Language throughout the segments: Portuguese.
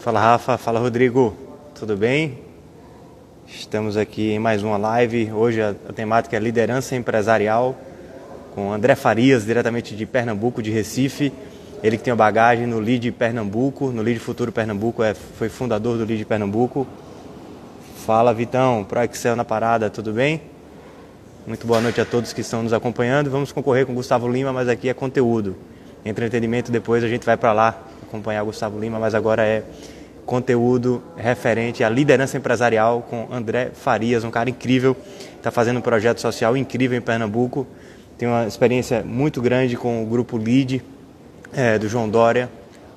Fala Rafa, fala Rodrigo, tudo bem? Estamos aqui em mais uma live. Hoje a, a temática é liderança empresarial com André Farias, diretamente de Pernambuco, de Recife. Ele que tem a bagagem no Lead Pernambuco, no Lead Futuro Pernambuco, é, foi fundador do Lead Pernambuco. Fala Vitão, Pro Excel na parada, tudo bem? Muito boa noite a todos que estão nos acompanhando. Vamos concorrer com Gustavo Lima, mas aqui é conteúdo. Entretenimento, depois a gente vai para lá acompanhar Gustavo Lima, mas agora é conteúdo referente à liderança empresarial com André Farias, um cara incrível, está fazendo um projeto social incrível em Pernambuco, tem uma experiência muito grande com o grupo LEAD é, do João Dória,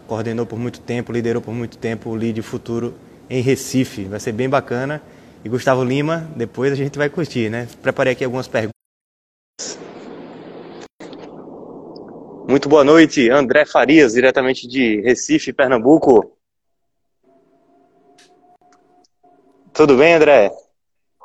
coordenou por muito tempo, liderou por muito tempo o LEAD Futuro em Recife, vai ser bem bacana. E Gustavo Lima, depois a gente vai curtir, né? Preparei aqui algumas perguntas. Muito boa noite, André Farias, diretamente de Recife, Pernambuco. Tudo bem, André?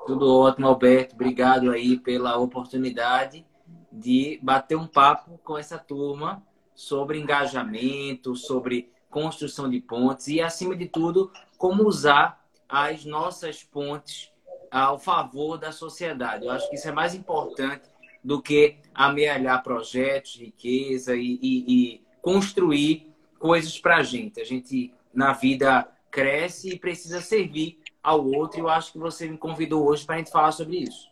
Tudo ótimo, Alberto. Obrigado aí pela oportunidade de bater um papo com essa turma sobre engajamento, sobre construção de pontes e, acima de tudo, como usar as nossas pontes ao favor da sociedade. Eu acho que isso é mais importante do que amealhar projetos, riqueza e, e, e construir coisas para a gente. A gente, na vida, cresce e precisa servir ao outro. E eu acho que você me convidou hoje para a gente falar sobre isso.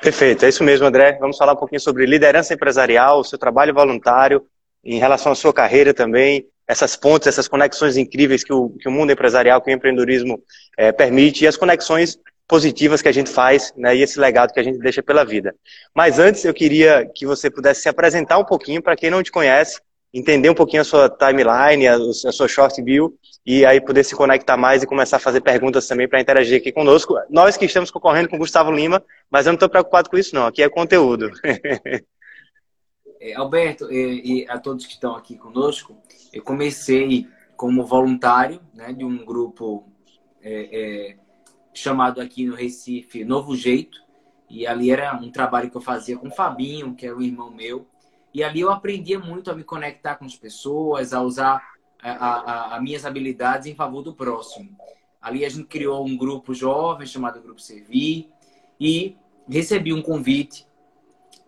Perfeito, é isso mesmo, André. Vamos falar um pouquinho sobre liderança empresarial, seu trabalho voluntário, em relação à sua carreira também, essas pontes, essas conexões incríveis que o, que o mundo empresarial, que o empreendedorismo é, permite, e as conexões positivas que a gente faz, né, e esse legado que a gente deixa pela vida. Mas antes, eu queria que você pudesse se apresentar um pouquinho para quem não te conhece, entender um pouquinho a sua timeline, a, a sua short view, e aí poder se conectar mais e começar a fazer perguntas também para interagir aqui conosco. Nós que estamos concorrendo com o Gustavo Lima, mas eu não estou preocupado com isso não, aqui é conteúdo. É, Alberto e, e, a todos que estão aqui conosco, eu comecei como voluntário né, de um grupo é, é, chamado aqui no Recife Novo Jeito. E ali era um trabalho que eu fazia com o Fabinho, que era um irmão meu. E ali eu aprendia muito a me conectar com as pessoas, a usar as minhas habilidades em favor do próximo. Ali a gente criou um grupo jovem chamado Grupo Servir e recebi um convite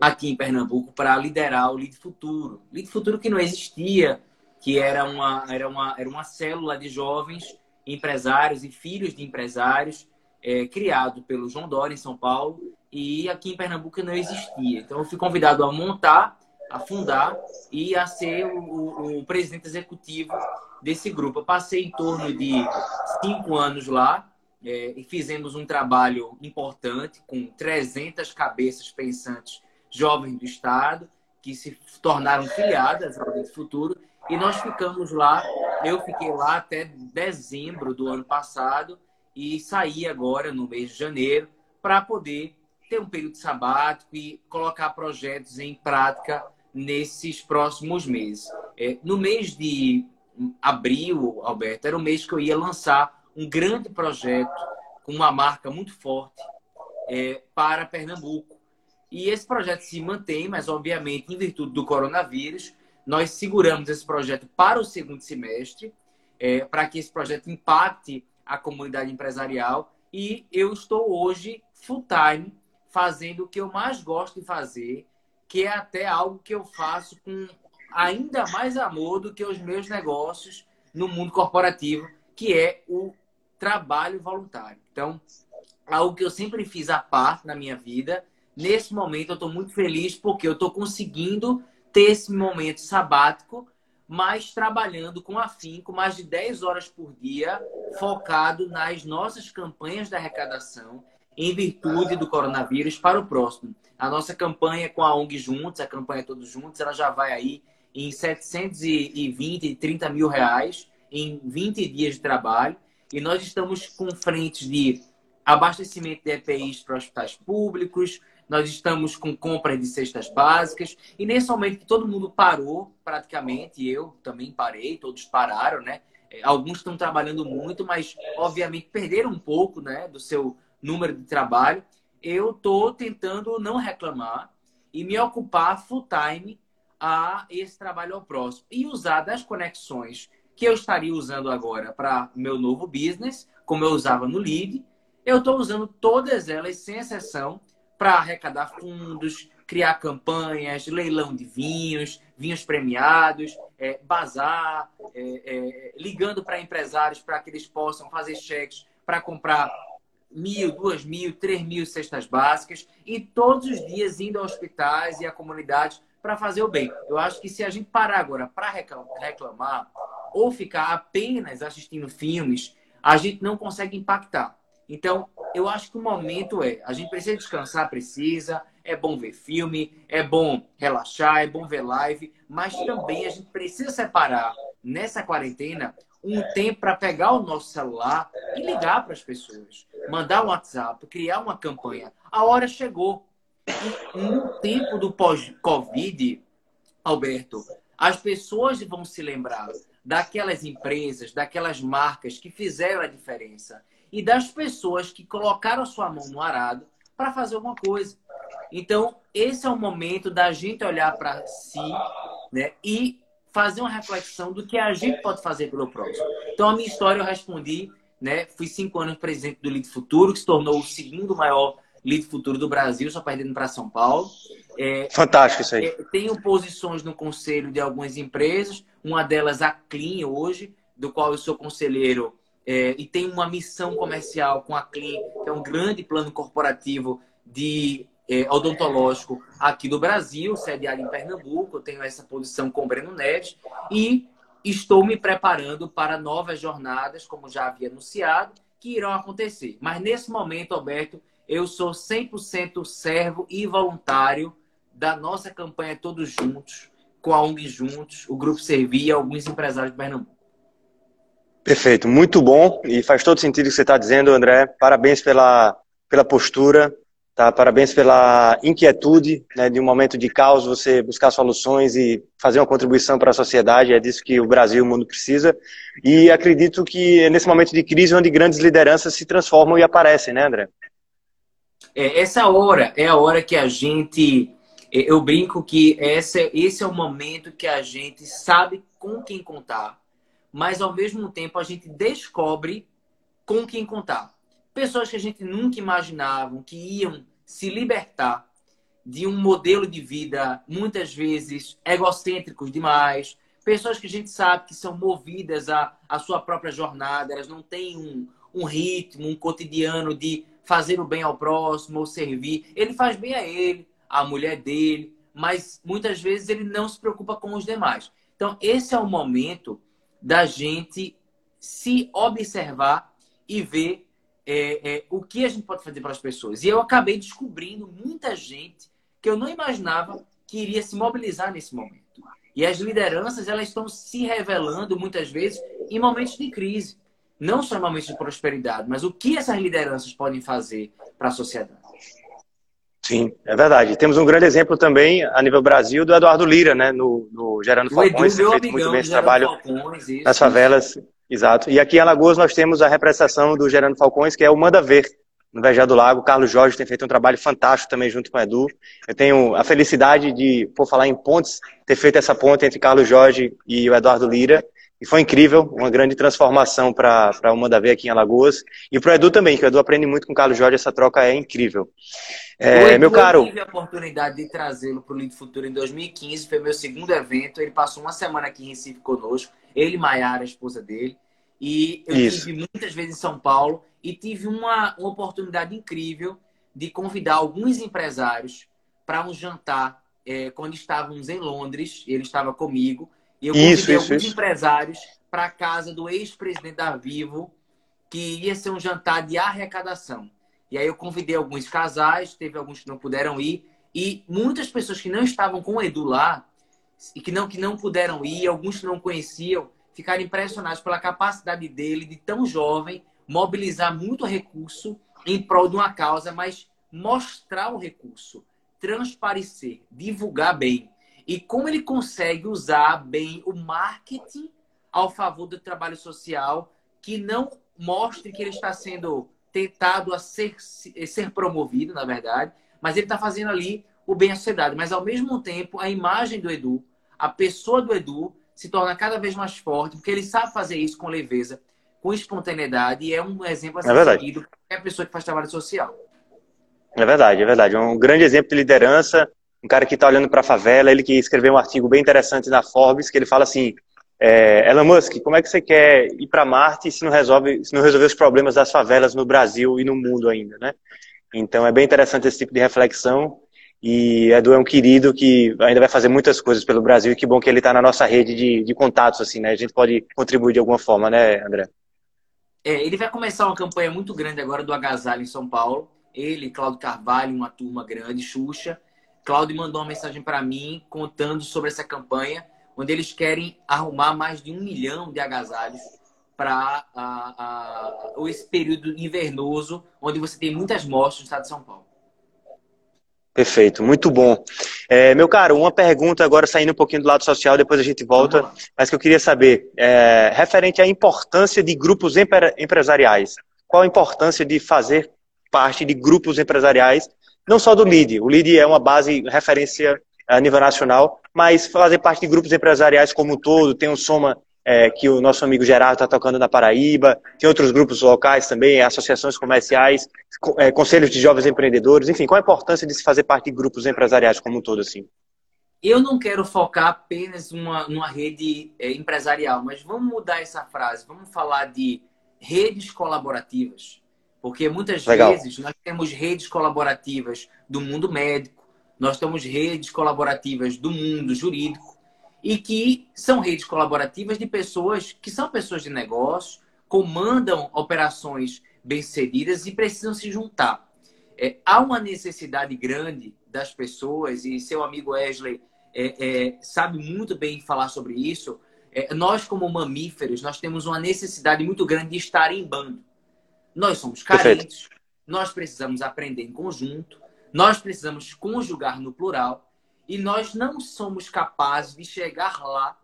aqui em Pernambuco para liderar o Lead Futuro. Lead Futuro que não existia, que era uma, era uma, era uma célula de jovens empresários e filhos de empresários, é, criado pelo João Dória em São Paulo, e aqui em Pernambuco não existia. Então eu fui convidado a montar, a fundar e a ser o, o, o presidente executivo desse grupo. Eu passei em torno de cinco anos lá, é, e fizemos um trabalho importante com 300 cabeças pensantes jovens do Estado que se tornaram filiadas ao Rede Futuro e nós ficamos lá. Eu fiquei lá até dezembro do ano passado e saí agora no mês de janeiro para poder ter um período sabático e colocar projetos em prática nesses próximos meses. É, no mês de abril, Alberto, era o mês que eu ia lançar um grande projeto com uma marca muito forte é, para Pernambuco. E esse projeto se mantém, mas obviamente, em virtude do coronavírus, nós seguramos esse projeto para o segundo semestre, é, para que esse projeto impacte a comunidade empresarial. E eu estou hoje full time fazendo o que eu mais gosto de fazer, que é até algo que eu faço com ainda mais amor do que os meus negócios no mundo corporativo, que é o trabalho voluntário. Então, algo que eu sempre fiz à parte na minha vida Nesse momento, eu estou muito feliz porque eu estou conseguindo ter esse momento sabático, mas trabalhando com afinco, mais de 10 horas por dia, focado nas nossas campanhas de arrecadação em virtude do coronavírus para o próximo. A nossa campanha com a ONG Juntos, a campanha Todos Juntos, ela já vai aí em 720, 30 mil reais em 20 dias de trabalho. E nós estamos com frentes de abastecimento de EPIs para hospitais públicos, nós estamos com compras de cestas básicas. E nesse momento que todo mundo parou, praticamente, eu também parei, todos pararam, né? É, alguns estão trabalhando muito, mas obviamente perderam um pouco né, do seu número de trabalho. Eu estou tentando não reclamar e me ocupar full time a esse trabalho ao próximo. E usar das conexões que eu estaria usando agora para meu novo business, como eu usava no Lead. Eu estou usando todas elas, sem exceção, para arrecadar fundos, criar campanhas, leilão de vinhos, vinhos premiados, é, bazar, é, é, ligando para empresários para que eles possam fazer cheques para comprar mil, duas mil, três mil cestas básicas e todos os dias indo a hospitais e a comunidades para fazer o bem. Eu acho que se a gente parar agora para reclamar ou ficar apenas assistindo filmes, a gente não consegue impactar. Então, eu acho que o momento é, a gente precisa descansar, precisa, é bom ver filme, é bom relaxar, é bom ver live, mas também a gente precisa separar nessa quarentena um tempo para pegar o nosso celular e ligar para as pessoas, mandar um WhatsApp, criar uma campanha. A hora chegou. E no tempo do pós-Covid, Alberto, as pessoas vão se lembrar daquelas empresas, daquelas marcas que fizeram a diferença e das pessoas que colocaram a sua mão no arado para fazer alguma coisa. Então, esse é o momento da gente olhar para si né, e fazer uma reflexão do que a gente pode fazer pelo próximo. Então, a minha história eu respondi, né? Fui cinco anos presidente do Lead Futuro, que se tornou o segundo maior Lead Futuro do Brasil, só perdendo para São Paulo. É, Fantástico isso aí. É, tenho posições no conselho de algumas empresas, uma delas a Clean hoje, do qual eu sou conselheiro é, e tenho uma missão comercial com a Clean, que é um grande plano corporativo de é, odontológico aqui do Brasil, sediado em Pernambuco. Eu tenho essa posição com o Breno Neves e estou me preparando para novas jornadas, como já havia anunciado, que irão acontecer. Mas nesse momento, Alberto, eu sou 100% servo e voluntário da nossa campanha Todos Juntos, com a ONG Juntos, o Grupo Servir e alguns empresários de Pernambuco. Perfeito, muito bom e faz todo sentido o que você está dizendo, André. Parabéns pela, pela postura, Tá? Parabéns pela inquietude né, de um momento de caos, você buscar soluções e fazer uma contribuição para a sociedade. É disso que o Brasil e o mundo precisa. E acredito que é nesse momento de crise onde grandes lideranças se transformam e aparecem, né, André? É, essa hora é a hora que a gente. É, eu brinco que essa, esse é o momento que a gente sabe com quem contar, mas ao mesmo tempo a gente descobre com quem contar. Pessoas que a gente nunca imaginava que iam se libertar de um modelo de vida muitas vezes egocêntricos demais, pessoas que a gente sabe que são movidas à, à sua própria jornada, elas não têm um, um ritmo, um cotidiano de fazer o bem ao próximo ou servir. Ele faz bem a ele, à mulher dele, mas muitas vezes ele não se preocupa com os demais. Então, esse é o momento da gente se observar e ver é, é, o que a gente pode fazer para as pessoas. E eu acabei descobrindo muita gente que eu não imaginava que iria se mobilizar nesse momento. E as lideranças elas estão se revelando muitas vezes em momentos de crise, não só em momentos de prosperidade, mas o que essas lideranças podem fazer para a sociedade. Sim, é verdade. Temos um grande exemplo também a nível Brasil do Eduardo Lira, né, no, no Gerando Falcões, feito amigão, muito bem esse trabalho Falcões, nas favelas. Exato. E aqui em Alagoas nós temos a representação do Gerando Falcões, que é o Manda Ver, no Vejá do Lago. O Carlos Jorge tem feito um trabalho fantástico também junto com o Edu. Eu tenho a felicidade de, por falar em pontes, ter feito essa ponte entre Carlos Jorge e o Eduardo Lira. E foi incrível, uma grande transformação para o Manda Ver aqui em Alagoas. E para o Edu também, que o Edu aprende muito com o Carlos Jorge, essa troca é incrível. É, meu caro. Eu tive a oportunidade de trazê-lo para o Lead Futuro em 2015, foi meu segundo evento. Ele passou uma semana aqui em Recife conosco ele e Maiara, a esposa dele. E eu Isso. tive muitas vezes em São Paulo e tive uma, uma oportunidade incrível de convidar alguns empresários para um jantar é, quando estávamos em Londres. Ele estava comigo. E eu convidei isso, alguns isso. empresários para a casa do ex-presidente da Vivo, que ia ser um jantar de arrecadação. E aí eu convidei alguns casais, teve alguns que não puderam ir, e muitas pessoas que não estavam com o Edu lá e que não, que não puderam ir, alguns que não conheciam, ficaram impressionados pela capacidade dele, de tão jovem, mobilizar muito recurso em prol de uma causa, mas mostrar o recurso, transparecer, divulgar bem. E como ele consegue usar bem o marketing ao favor do trabalho social, que não mostre que ele está sendo tentado a ser, ser promovido, na verdade, mas ele está fazendo ali o bem à sociedade. Mas, ao mesmo tempo, a imagem do Edu, a pessoa do Edu, se torna cada vez mais forte, porque ele sabe fazer isso com leveza, com espontaneidade, e é um exemplo a ser é seguido para qualquer pessoa que faz trabalho social. É verdade, é verdade. É um grande exemplo de liderança, um cara que está olhando para a favela, ele que escreveu um artigo bem interessante na Forbes, que ele fala assim, é, Elon Musk, como é que você quer ir para Marte se não resolve, se não resolver os problemas das favelas no Brasil e no mundo ainda, né? Então é bem interessante esse tipo de reflexão e Edu é um querido que ainda vai fazer muitas coisas pelo Brasil e que bom que ele está na nossa rede de, de contatos, assim, né? A gente pode contribuir de alguma forma, né, André? É, ele vai começar uma campanha muito grande agora do Agasalho em São Paulo. Ele, Cláudio Carvalho, uma turma grande, Xuxa. Cláudio mandou uma mensagem para mim contando sobre essa campanha, onde eles querem arrumar mais de um milhão de agasalhos para esse período invernoso, onde você tem muitas mortes no estado de São Paulo. Perfeito, muito bom. É, meu caro, uma pergunta agora saindo um pouquinho do lado social, depois a gente volta, mas que eu queria saber, é, referente à importância de grupos empresariais. Qual a importância de fazer parte de grupos empresariais não só do LID. O LID é uma base referência a nível nacional, mas fazer parte de grupos empresariais como um todo, tem o Soma é, que o nosso amigo Gerardo está tocando na Paraíba, tem outros grupos locais também, associações comerciais, é, conselhos de jovens empreendedores, enfim, qual a importância de se fazer parte de grupos empresariais como um todo assim? Eu não quero focar apenas numa, numa rede é, empresarial, mas vamos mudar essa frase, vamos falar de redes colaborativas. Porque muitas Legal. vezes nós temos redes colaborativas do mundo médico, nós temos redes colaborativas do mundo jurídico, e que são redes colaborativas de pessoas que são pessoas de negócio, comandam operações bem-sucedidas e precisam se juntar. É, há uma necessidade grande das pessoas, e seu amigo Wesley é, é, sabe muito bem falar sobre isso. É, nós, como mamíferos, nós temos uma necessidade muito grande de estar em bando. Nós somos carentes, Perfeito. nós precisamos aprender em conjunto, nós precisamos conjugar no plural e nós não somos capazes de chegar lá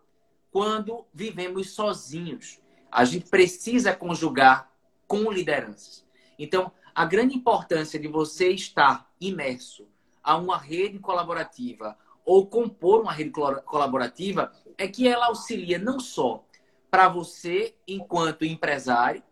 quando vivemos sozinhos. A gente precisa conjugar com lideranças. Então, a grande importância de você estar imerso a uma rede colaborativa ou compor uma rede colaborativa é que ela auxilia não só para você, enquanto empresário,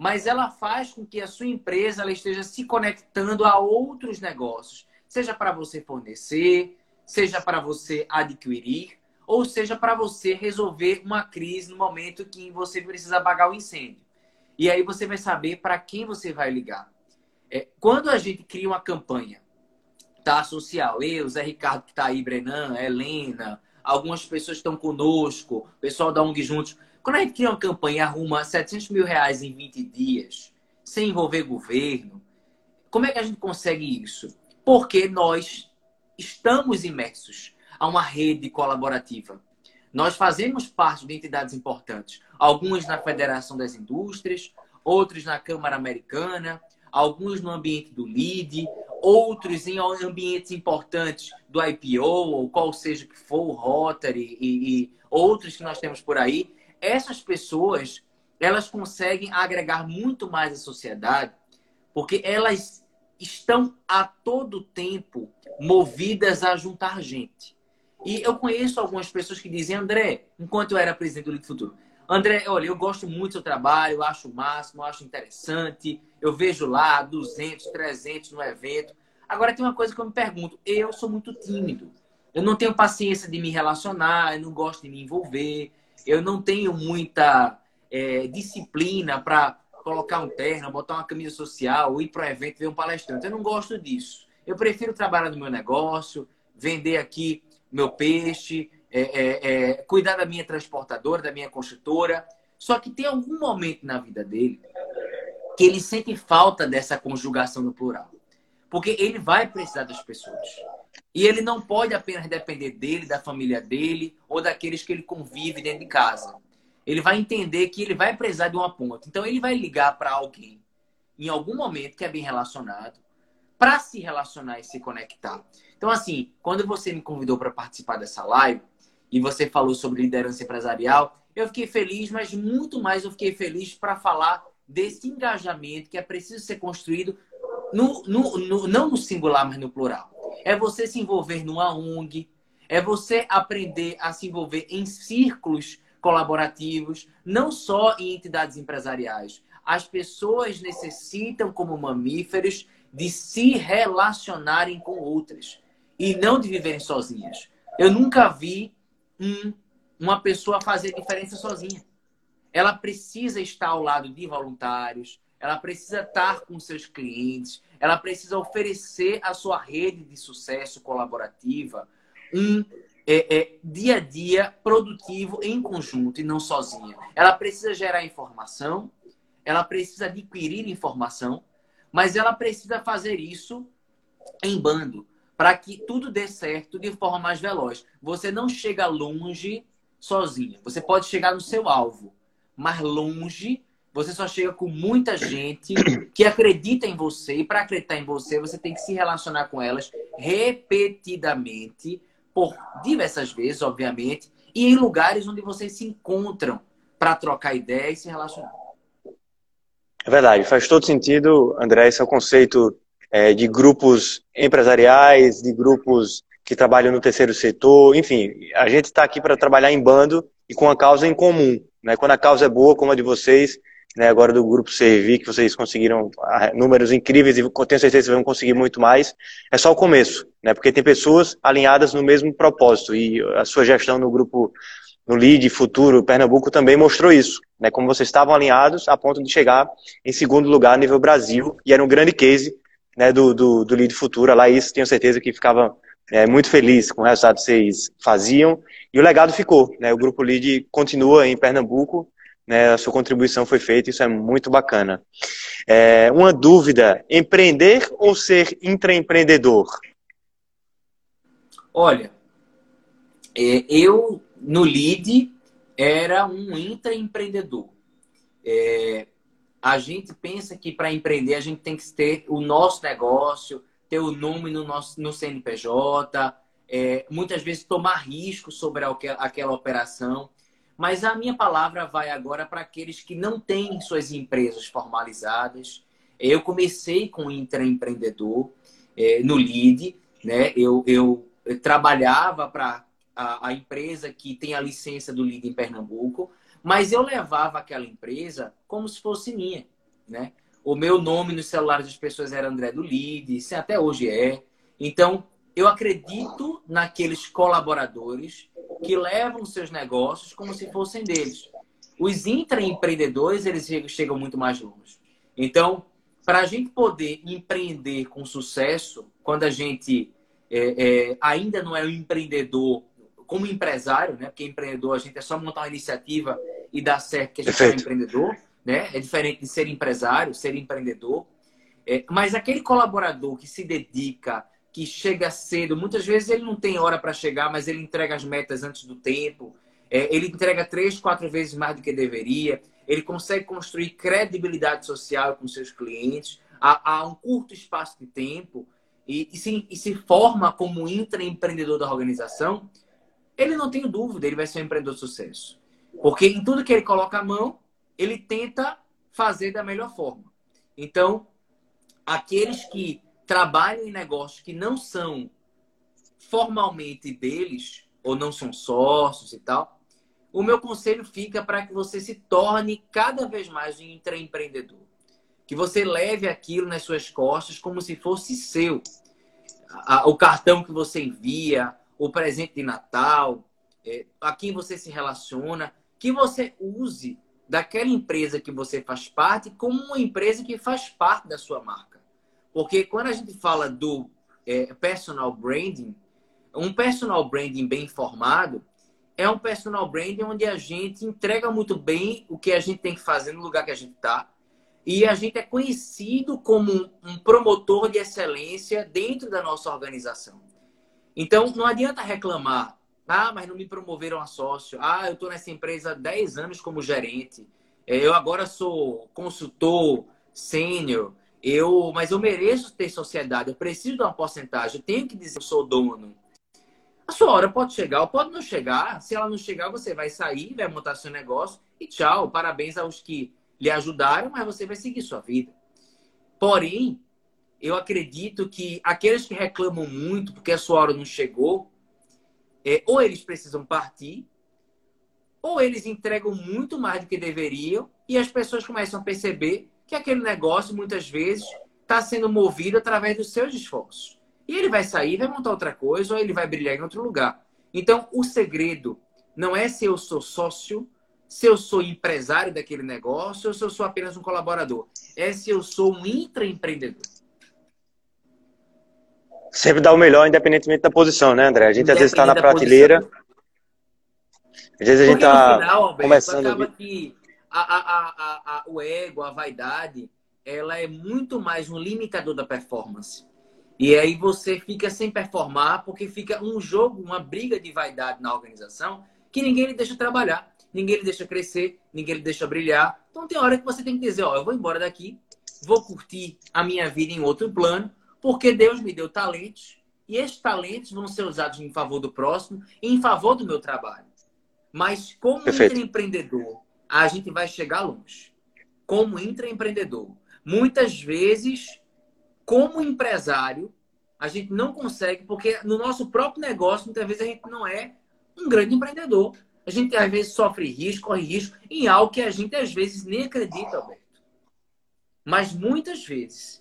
mas ela faz com que a sua empresa ela esteja se conectando a outros negócios, seja para você fornecer, seja para você adquirir, ou seja para você resolver uma crise no momento que você precisa apagar o incêndio. E aí você vai saber para quem você vai ligar. É, quando a gente cria uma campanha tá, social, eu, Zé Ricardo que está aí, Brenan, Helena, algumas pessoas estão conosco, o pessoal da ONG Juntos, quando a gente cria uma campanha e arruma 700 mil reais em 20 dias, sem envolver governo, como é que a gente consegue isso? Porque nós estamos imersos a uma rede colaborativa. Nós fazemos parte de entidades importantes, algumas na Federação das Indústrias, outros na Câmara Americana, alguns no ambiente do LID, outros em ambientes importantes do IPO, ou qual seja que for, o Rotary e, e outros que nós temos por aí essas pessoas elas conseguem agregar muito mais à sociedade porque elas estão a todo tempo movidas a juntar gente. E eu conheço algumas pessoas que dizem, André, enquanto eu era presidente do Ligue Futuro, André, olha, eu gosto muito do seu trabalho, eu acho o máximo, eu acho interessante, eu vejo lá 200, 300 no evento. Agora tem uma coisa que eu me pergunto, eu sou muito tímido, eu não tenho paciência de me relacionar, eu não gosto de me envolver, eu não tenho muita é, disciplina para colocar um terno, botar uma camisa social, ir para um evento, ver um palestrante. Eu não gosto disso. Eu prefiro trabalhar no meu negócio, vender aqui meu peixe, é, é, é, cuidar da minha transportadora, da minha construtora. Só que tem algum momento na vida dele que ele sente falta dessa conjugação no plural. Porque ele vai precisar das pessoas. E ele não pode apenas depender dele, da família dele ou daqueles que ele convive dentro de casa. Ele vai entender que ele vai precisar de uma ponta. Então ele vai ligar para alguém em algum momento que é bem relacionado para se relacionar e se conectar. Então assim, quando você me convidou para participar dessa live e você falou sobre liderança empresarial, eu fiquei feliz, mas muito mais eu fiquei feliz para falar desse engajamento que é preciso ser construído no, no, no, não no singular, mas no plural. É você se envolver numa ONG, É você aprender a se envolver em círculos colaborativos, não só em entidades empresariais. As pessoas necessitam, como mamíferos, de se relacionarem com outras e não de viverem sozinhas. Eu nunca vi um, uma pessoa fazer diferença sozinha. Ela precisa estar ao lado de voluntários, ela precisa estar com seus clientes, ela precisa oferecer à sua rede de sucesso colaborativa um é, é, dia a dia produtivo em conjunto e não sozinha. Ela precisa gerar informação, ela precisa adquirir informação, mas ela precisa fazer isso em bando para que tudo dê certo de forma mais veloz. Você não chega longe sozinha. Você pode chegar no seu alvo, mas longe você só chega com muita gente que acredita em você. E para acreditar em você, você tem que se relacionar com elas repetidamente, por diversas vezes, obviamente, e em lugares onde vocês se encontram para trocar ideia e se relacionar. É verdade, faz todo sentido, André, esse é o conceito é, de grupos empresariais, de grupos que trabalham no terceiro setor, enfim, a gente está aqui para trabalhar em bando e com a causa em comum. Né? Quando a causa é boa, como a de vocês, né, agora do grupo Servir, que vocês conseguiram ah, números incríveis e tenho certeza que vão conseguir muito mais, é só o começo, né, porque tem pessoas alinhadas no mesmo propósito e a sua gestão no grupo, no LEAD Futuro Pernambuco também mostrou isso, né, como vocês estavam alinhados a ponto de chegar em segundo lugar nível Brasil e era um grande case né, do, do, do LEAD Futuro, a Laís tenho certeza que ficava é, muito feliz com o resultado que vocês faziam e o legado ficou, né, o grupo LEAD continua em Pernambuco, né, a sua contribuição foi feita, isso é muito bacana. É, uma dúvida: empreender ou ser intraempreendedor? Olha, é, eu no LEAD era um intraempreendedor. É, a gente pensa que para empreender a gente tem que ter o nosso negócio, ter o nome no, nosso, no CNPJ, é, muitas vezes tomar risco sobre aquela operação. Mas a minha palavra vai agora para aqueles que não têm suas empresas formalizadas. Eu comecei com intraempreendedor é, no LID, né? Eu, eu, eu trabalhava para a, a, empresa que tem a licença do LID em Pernambuco, mas eu levava aquela empresa como se fosse minha, né? O meu nome nos celulares das pessoas era André do isso até hoje é. Então, eu acredito naqueles colaboradores que levam seus negócios como se fossem deles. Os intraempreendedores, eles chegam muito mais longe. Então, para a gente poder empreender com sucesso, quando a gente é, é, ainda não é um empreendedor como empresário, né? Porque empreendedor a gente é só montar uma iniciativa e dar certo que a gente Perfeito. é um empreendedor, né? É diferente de ser empresário, ser empreendedor. É, mas aquele colaborador que se dedica que chega cedo. Muitas vezes ele não tem hora para chegar, mas ele entrega as metas antes do tempo. É, ele entrega três, quatro vezes mais do que deveria. Ele consegue construir credibilidade social com seus clientes a, a um curto espaço de tempo e, e, se, e se forma como intraempreendedor da organização. Ele não tem dúvida, ele vai ser um empreendedor de sucesso. Porque em tudo que ele coloca a mão, ele tenta fazer da melhor forma. Então, aqueles que trabalham em negócios que não são formalmente deles, ou não são sócios e tal, o meu conselho fica para que você se torne cada vez mais um intraempreendedor. Que você leve aquilo nas suas costas como se fosse seu. O cartão que você envia, o presente de Natal, é, a quem você se relaciona, que você use daquela empresa que você faz parte como uma empresa que faz parte da sua marca. Porque quando a gente fala do é, personal branding, um personal branding bem formado é um personal branding onde a gente entrega muito bem o que a gente tem que fazer no lugar que a gente está. E a gente é conhecido como um promotor de excelência dentro da nossa organização. Então, não adianta reclamar. Ah, mas não me promoveram a sócio. Ah, eu estou nessa empresa há 10 anos como gerente. É, eu agora sou consultor sênior eu, mas eu mereço ter sociedade, eu preciso de uma porcentagem, eu tenho que dizer que eu sou dono. A sua hora pode chegar ou pode não chegar. Se ela não chegar, você vai sair, vai montar seu negócio e tchau. Parabéns aos que lhe ajudaram, mas você vai seguir sua vida. Porém, eu acredito que aqueles que reclamam muito porque a sua hora não chegou, é, ou eles precisam partir, ou eles entregam muito mais do que deveriam e as pessoas começam a perceber que aquele negócio, muitas vezes, está sendo movido através dos seus esforços. E ele vai sair, vai montar outra coisa, ou ele vai brilhar em outro lugar. Então, o segredo não é se eu sou sócio, se eu sou empresário daquele negócio, ou se eu sou apenas um colaborador. É se eu sou um intraempreendedor. Sempre dá o melhor, independentemente da posição, né, André? A gente às vezes está na prateleira. Posição. Às vezes a gente está começando. Acaba que a, a, a, o ego, a vaidade, ela é muito mais um limitador da performance. E aí você fica sem performar porque fica um jogo, uma briga de vaidade na organização que ninguém lhe deixa trabalhar, ninguém lhe deixa crescer, ninguém lhe deixa brilhar. Então tem hora que você tem que dizer, ó, eu vou embora daqui, vou curtir a minha vida em outro plano, porque Deus me deu talentos e esses talentos vão ser usados em favor do próximo e em favor do meu trabalho. Mas como Perfeito. empreendedor, a gente vai chegar longe. Como intraempreendedor. Muitas vezes, como empresário, a gente não consegue, porque no nosso próprio negócio, muitas vezes a gente não é um grande empreendedor. A gente às vezes sofre risco, corre risco em algo que a gente às vezes nem acredita, Alberto. Mas muitas vezes,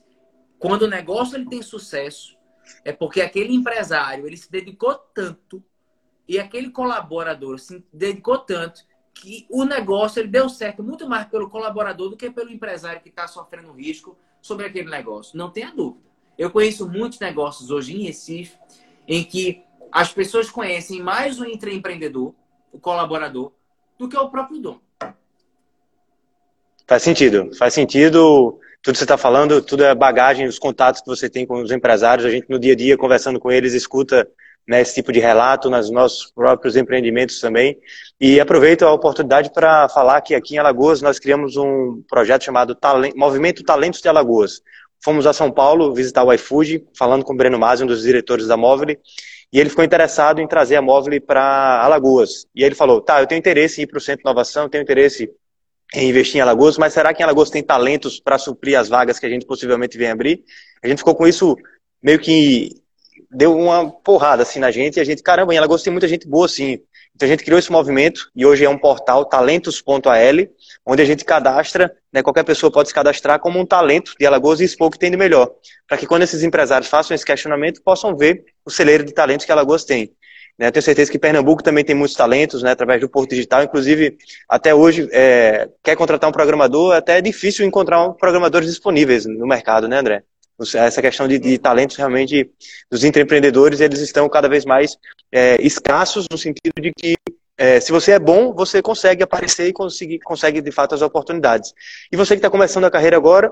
quando o negócio ele tem sucesso, é porque aquele empresário ele se dedicou tanto e aquele colaborador se dedicou tanto que o negócio ele deu certo muito mais pelo colaborador do que pelo empresário que está sofrendo risco sobre aquele negócio. Não tenha dúvida. Eu conheço muitos negócios hoje em Recife em que as pessoas conhecem mais o empreendedor, o colaborador, do que o próprio dono. Faz sentido. Faz sentido. Tudo que você está falando, tudo é bagagem, os contatos que você tem com os empresários. A gente, no dia a dia, conversando com eles, escuta né, esse tipo de relato nos nossos próprios empreendimentos também. E aproveito a oportunidade para falar que aqui em Alagoas nós criamos um projeto chamado Movimento Talentos de Alagoas. Fomos a São Paulo visitar o iFood, falando com o Breno Masi, um dos diretores da Móvel, e ele ficou interessado em trazer a Móvel para Alagoas. E ele falou: tá, eu tenho interesse em ir para o Centro de Inovação, tenho interesse em investir em Alagoas, mas será que em Alagoas tem talentos para suprir as vagas que a gente possivelmente vem abrir? A gente ficou com isso meio que deu uma porrada assim na gente e a gente, caramba, em Alagoas tem muita gente boa assim. Então a gente criou esse movimento e hoje é um portal talentos.al, onde a gente cadastra, né, qualquer pessoa pode se cadastrar como um talento de Alagoas e expor o que tem de melhor, para que quando esses empresários façam esse questionamento, possam ver o celeiro de talentos que Alagoas tem. Né, tenho certeza que Pernambuco também tem muitos talentos, né, através do Porto Digital. Inclusive, até hoje, é, quer contratar um programador, até é difícil encontrar um programadores disponíveis no mercado, né, André? Essa questão de, de talentos realmente dos empreendedores, eles estão cada vez mais é, escassos no sentido de que é, se você é bom, você consegue aparecer e conseguir, consegue de fato as oportunidades. E você que está começando a carreira agora,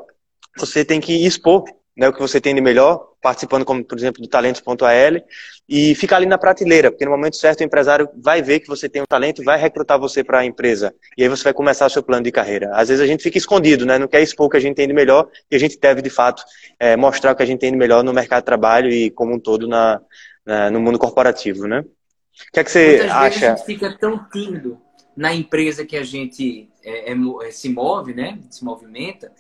você tem que expor né, o que você tem de melhor, participando, como por exemplo, do Talentos.al, e ficar ali na prateleira, porque no momento certo o empresário vai ver que você tem um talento, vai recrutar você para a empresa, e aí você vai começar o seu plano de carreira. Às vezes a gente fica escondido, né, não quer expor o que a gente tem de melhor, e a gente deve, de fato, é, mostrar o que a gente tem de melhor no mercado de trabalho e como um todo na, na no mundo corporativo, né? O que é que você Muitas acha? Vezes a gente fica tão tímido na empresa que a gente é, é, se move, né, se movimenta,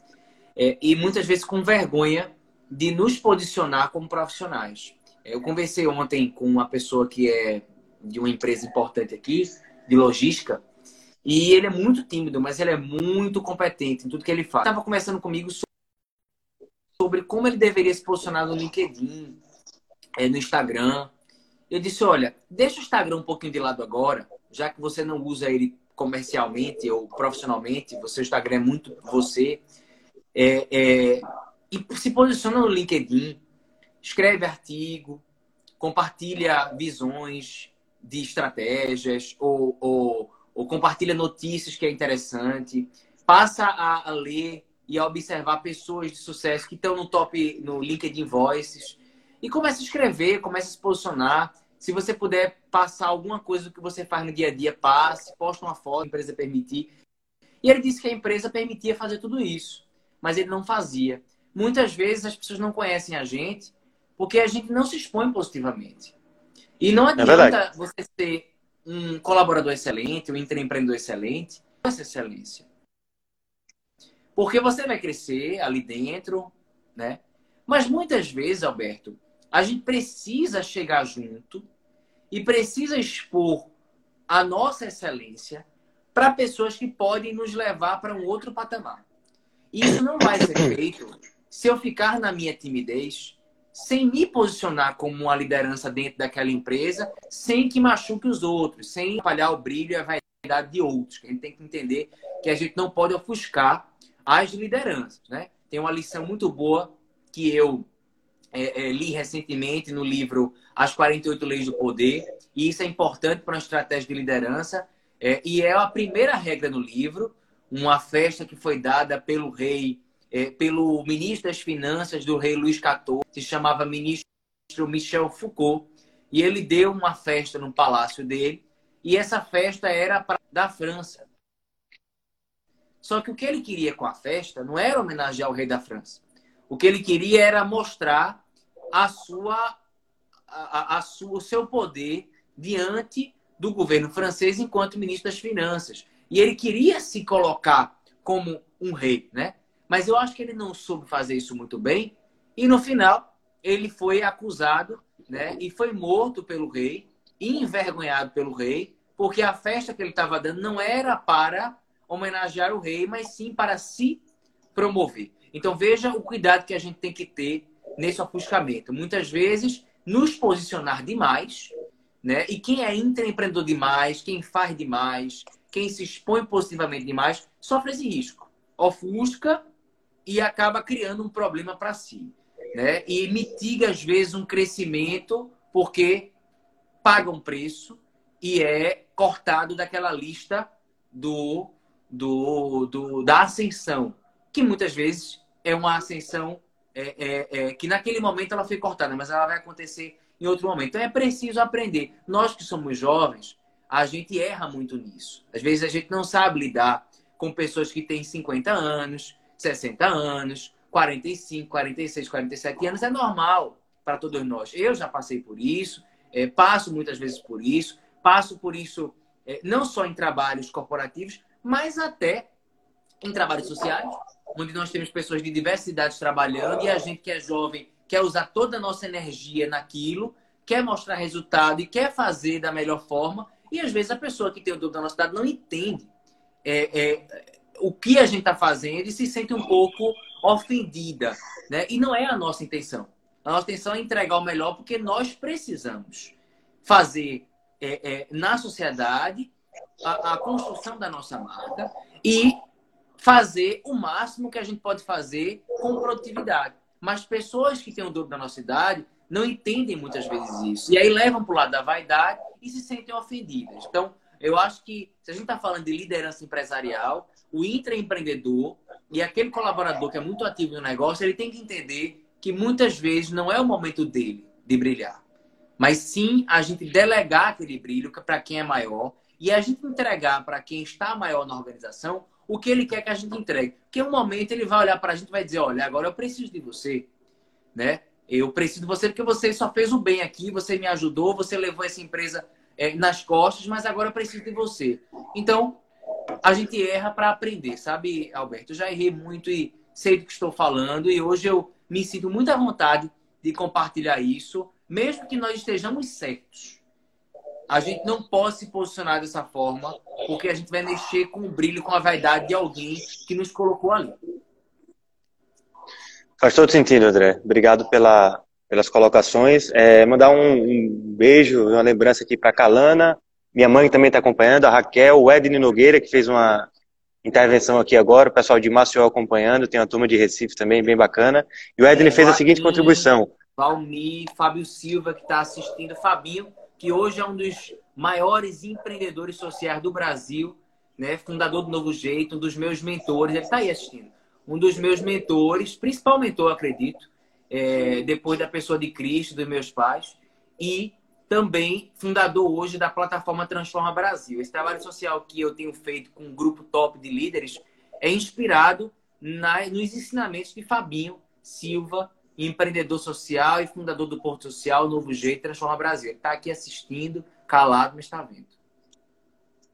é, e muitas vezes com vergonha de nos posicionar como profissionais. Eu conversei ontem com uma pessoa que é de uma empresa importante aqui, de logística, e ele é muito tímido, mas ele é muito competente em tudo que ele faz. Estava conversando comigo sobre como ele deveria se posicionar no LinkedIn, é, no Instagram. Eu disse, olha, deixa o Instagram um pouquinho de lado agora, já que você não usa ele comercialmente ou profissionalmente, você, o Instagram é muito você. É, é, e se posiciona no LinkedIn, escreve artigo, compartilha visões de estratégias ou, ou, ou compartilha notícias que é interessante, passa a, a, ler e a observar pessoas de sucesso que estão no top no LinkedIn Voices e começa a escrever, começa a se posicionar. Se você puder passar alguma coisa que você faz no dia a dia, passe, posta uma foto, a empresa permitir. E ele disse que a empresa permitia fazer tudo isso, mas ele não fazia muitas vezes as pessoas não conhecem a gente porque a gente não se expõe positivamente. E não é adianta é você ser um colaborador excelente, um empreendedor excelente, essa excelência. Porque você vai crescer ali dentro, né? Mas muitas vezes, Alberto, a gente precisa chegar junto e precisa expor a nossa excelência para pessoas que podem nos levar para um outro patamar. E isso não vai ser feito se eu ficar na minha timidez, sem me posicionar como uma liderança dentro daquela empresa, sem que machuque os outros, sem atrapalhar o brilho e a vaidade de outros. A gente tem que entender que a gente não pode ofuscar as lideranças. Né? Tem uma lição muito boa que eu é, é, li recentemente no livro As 48 Leis do Poder, e isso é importante para uma estratégia de liderança. É, e é a primeira regra no livro, uma festa que foi dada pelo rei, é, pelo ministro das Finanças do rei Luís XIV, se chamava ministro Michel Foucault, e ele deu uma festa no palácio dele, e essa festa era pra, da França. Só que o que ele queria com a festa não era homenagear o rei da França. O que ele queria era mostrar a sua, a, a sua, o seu poder diante do governo francês enquanto ministro das Finanças. E ele queria se colocar como um rei, né? Mas eu acho que ele não soube fazer isso muito bem. E no final, ele foi acusado, né? E foi morto pelo rei, envergonhado pelo rei, porque a festa que ele estava dando não era para homenagear o rei, mas sim para se promover. Então veja o cuidado que a gente tem que ter nesse ofuscamento. Muitas vezes nos posicionar demais, né? E quem é intraempreendedor demais, quem faz demais, quem se expõe positivamente demais, sofre esse risco. Ofusca e acaba criando um problema para si, né? E mitiga às vezes um crescimento porque paga um preço e é cortado daquela lista do do, do, da ascensão, que muitas vezes é uma ascensão é, é, é, que naquele momento ela foi cortada, mas ela vai acontecer em outro momento. Então é preciso aprender. Nós que somos jovens, a gente erra muito nisso. Às vezes a gente não sabe lidar com pessoas que têm 50 anos, 60 anos, 45, 46, 47 anos. É normal para todos nós. Eu já passei por isso, é, passo muitas vezes por isso, passo por isso é, não só em trabalhos corporativos, mas até em trabalhos sociais, onde nós temos pessoas de diversas idades trabalhando e a gente que é jovem quer usar toda a nossa energia naquilo, quer mostrar resultado e quer fazer da melhor forma. E às vezes a pessoa que tem o dom da nossa idade não entende é, é, o que a gente está fazendo e se sente um pouco ofendida. Né? E não é a nossa intenção. A nossa intenção é entregar o melhor porque nós precisamos fazer é, é na sociedade a, a construção da nossa marca e fazer o máximo que a gente pode fazer com produtividade. Mas pessoas que têm o dobro da nossa idade não entendem muitas vezes isso. E aí levam para o lado da vaidade e se sentem ofendidas. Então, eu acho que se a gente está falando de liderança empresarial, o intraempreendedor e aquele colaborador que é muito ativo no negócio, ele tem que entender que muitas vezes não é o momento dele de brilhar. Mas sim a gente delegar aquele brilho para quem é maior e a gente entregar para quem está maior na organização o que ele quer que a gente entregue. Porque um momento ele vai olhar para a gente e vai dizer: olha, agora eu preciso de você, né? Eu preciso de você porque você só fez o bem aqui, você me ajudou, você levou essa empresa é, nas costas, mas agora eu preciso de você. Então, a gente erra para aprender, sabe, Alberto? Eu já errei muito e sei do que estou falando e hoje eu me sinto muito à vontade de compartilhar isso, mesmo que nós estejamos certos a gente não pode se posicionar dessa forma, porque a gente vai mexer com o brilho, com a vaidade de alguém que nos colocou ali. Faz todo sentido, André. Obrigado pela, pelas colocações. É, mandar um, um, beijo, uma lembrança aqui para Calana. Minha mãe também está acompanhando, a Raquel, o Edney Nogueira, que fez uma intervenção aqui agora, o pessoal de Maceió acompanhando, tem uma turma de Recife também, bem bacana. E o Edney é, fez a seguinte contribuição. Valmir, Fábio Silva, que está assistindo, Fabinho, que hoje é um dos maiores empreendedores sociais do Brasil, né? fundador do Novo Jeito, um dos meus mentores, ele está aí assistindo. Um dos meus mentores, principal mentor, acredito, é, depois da pessoa de Cristo, dos meus pais, e também fundador hoje da plataforma Transforma Brasil. Esse trabalho social que eu tenho feito com um grupo top de líderes é inspirado na, nos ensinamentos de Fabinho Silva, empreendedor social e fundador do Porto Social Novo Jeito Transforma Brasil. Está aqui assistindo, calado, mas está vendo.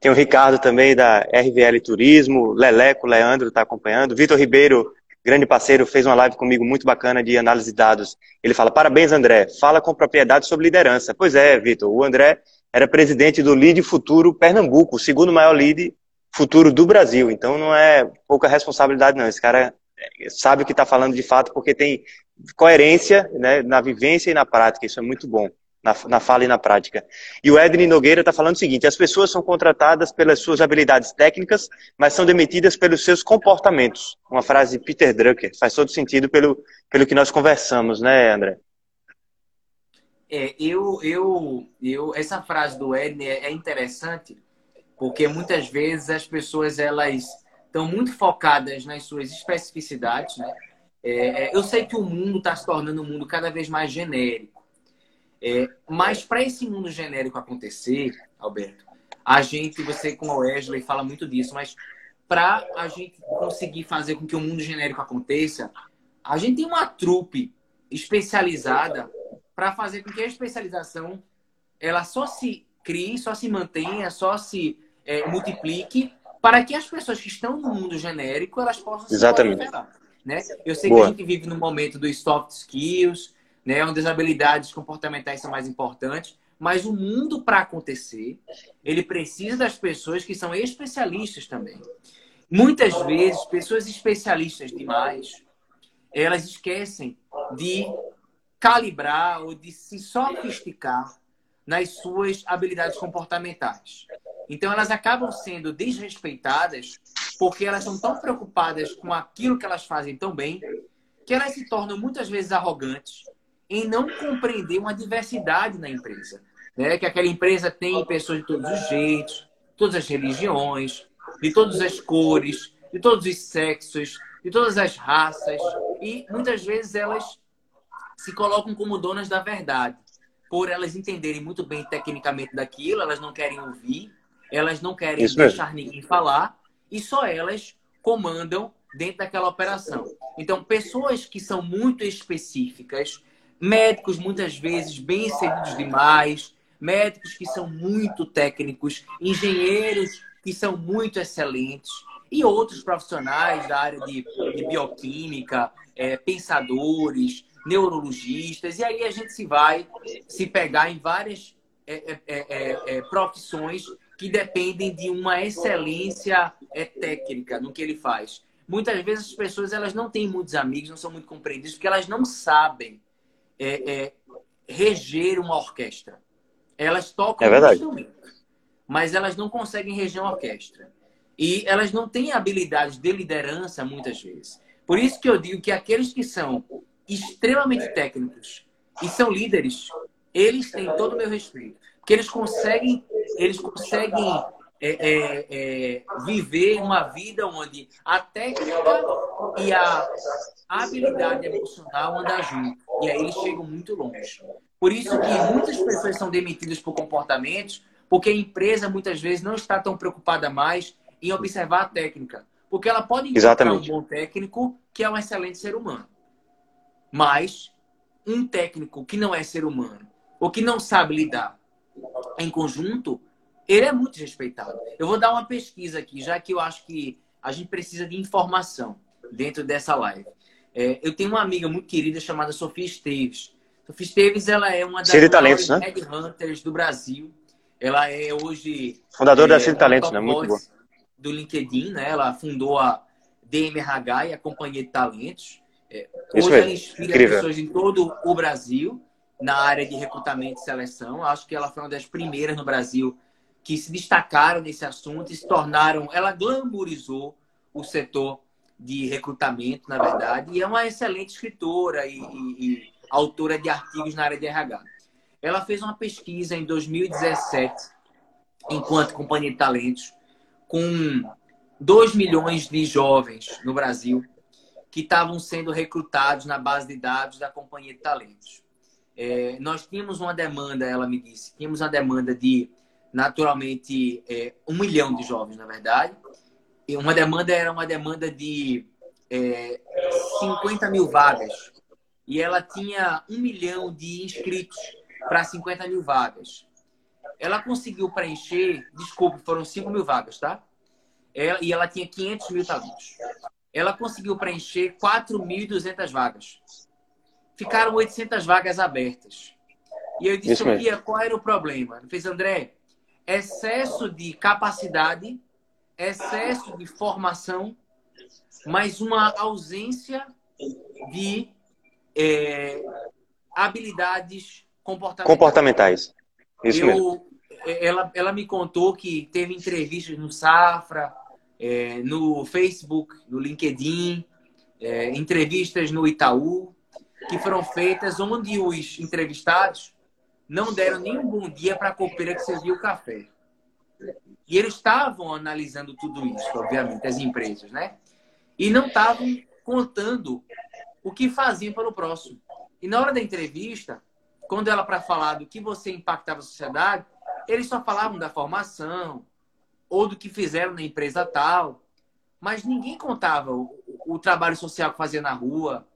Tem o Ricardo também da RVL Turismo, Leleco, Leandro está acompanhando, Vitor Ribeiro grande parceiro, fez uma live comigo muito bacana de análise de dados. Ele fala: Parabéns, André, fala com propriedade sobre liderança. Pois é, Vitor, o André era presidente do Lead Futuro Pernambuco, o segundo maior lead futuro do Brasil. Então não é pouca responsabilidade, não. Esse cara sabe o que está falando de fato, porque tem coerência né, na vivência e na prática. Isso é muito bom na, na fala e na prática. E o Edney Nogueira está falando o seguinte: as pessoas são contratadas pelas suas habilidades técnicas, mas são demitidas pelos seus comportamentos. Uma frase de Peter Drucker, faz todo sentido pelo, pelo que nós conversamos, né, André? É, eu, eu, eu, essa frase do Edney é interessante, porque muitas vezes as pessoas elas estão muito focadas nas suas especificidades, né? É, é eu sei que o mundo está se tornando um mundo cada vez mais genérico. É, mas para esse mundo genérico acontecer, Alberto, a gente, você com o Wesley fala muito disso, mas para a gente conseguir fazer com que o mundo genérico aconteça, a gente tem uma trupe especializada para fazer com que a especialização ela só se crie, só se mantenha, só se é, multiplique para que as pessoas que estão no mundo genérico elas possam Exatamente. se né? Eu sei Boa. que a gente vive no momento dos soft skills, né? Onde as habilidades comportamentais são mais importantes. Mas o mundo, para acontecer, ele precisa das pessoas que são especialistas também. Muitas vezes, pessoas especialistas demais, elas esquecem de calibrar ou de se sofisticar nas suas habilidades comportamentais. Então, elas acabam sendo desrespeitadas porque elas são tão preocupadas com aquilo que elas fazem tão bem que elas se tornam muitas vezes arrogantes em não compreender uma diversidade na empresa. Né? Que aquela empresa tem pessoas de todos os jeitos, todas as religiões, de todas as cores, de todos os sexos, de todas as raças. E muitas vezes elas se colocam como donas da verdade. Por elas entenderem muito bem tecnicamente daquilo, elas não querem ouvir, elas não querem deixar ninguém falar, e só elas comandam dentro daquela operação. Então, pessoas que são muito específicas, médicos muitas vezes bem servidos demais, médicos que são muito técnicos, engenheiros que são muito excelentes e outros profissionais da área de, de bioquímica, é, pensadores, neurologistas, e aí a gente se vai se pegar em várias é, é, é, é, é profissões que dependem de uma excelência técnica no que ele faz. Muitas vezes as pessoas elas não têm muitos amigos, não são muito compreendidas, porque elas não sabem é, é, reger uma orquestra. Elas tocam é um instrumento, mas elas não conseguem reger uma orquestra. E elas não têm habilidades de liderança muitas vezes. Por isso que eu digo que aqueles que são extremamente técnicos e são líderes, eles têm todo o meu respeito. Porque eles conseguem, eles conseguem é, é, é, viver uma vida onde a técnica e a habilidade emocional andam junto. E aí eles chegam muito longe. Por isso que muitas pessoas são demitidas por comportamentos, porque a empresa muitas vezes não está tão preocupada mais em observar a técnica. Porque ela pode encontrar Exatamente. um bom técnico que é um excelente ser humano. Mas um técnico que não é ser humano, ou que não sabe lidar em conjunto, ele é muito respeitado. Eu vou dar uma pesquisa aqui, já que eu acho que a gente precisa de informação dentro dessa live. É, eu tenho uma amiga muito querida chamada Sofia Esteves. Sofia Esteves, ela é uma das Cine Talentos, né? headhunters do Brasil. Ela é hoje... Fundadora é, da Cine Talentos, né? Muito boa. Do LinkedIn, né? Ela fundou a DMRH e a Companhia de Talentos. É, hoje ela inspira Incrível. pessoas em todo o Brasil na área de recrutamento e seleção. Acho que ela foi uma das primeiras no Brasil que se destacaram nesse assunto e se tornaram. Ela glamourizou o setor de recrutamento, na verdade, e é uma excelente escritora e, e, e autora de artigos na área de RH. Ela fez uma pesquisa em 2017, enquanto companhia de talentos, com 2 milhões de jovens no Brasil que estavam sendo recrutados na base de dados da companhia de talentos. É, nós tínhamos uma demanda, ela me disse, tínhamos uma demanda de naturalmente é, um milhão de jovens, na verdade. Uma demanda era uma demanda de é, 50 mil vagas. E ela tinha um milhão de inscritos para 50 mil vagas. Ela conseguiu preencher, desculpe, foram 5 mil vagas, tá? Ela, e ela tinha 500 mil talentos. ela conseguiu preencher 4.200 vagas. Ficaram 800 vagas abertas. E eu disse, Sofia, qual era o problema? Ele fez, André, excesso de capacidade, excesso de formação, mas uma ausência de é, habilidades comportamentais. Comportamentais. Isso eu, mesmo. Ela, ela me contou que teve entrevistas no Safra, é, no Facebook, no LinkedIn, é, entrevistas no Itaú, que foram feitas onde os entrevistados não deram nenhum bom dia para a copeira que serviu o café. E eles estavam analisando tudo isso, obviamente, as empresas, né? E não estavam contando o que faziam pelo próximo. E na hora da entrevista, quando ela para falar do que você impactava a sociedade, eles só falavam da formação ou do que fizeram na empresa tal, mas ninguém contava o, o trabalho social que fazia na rua,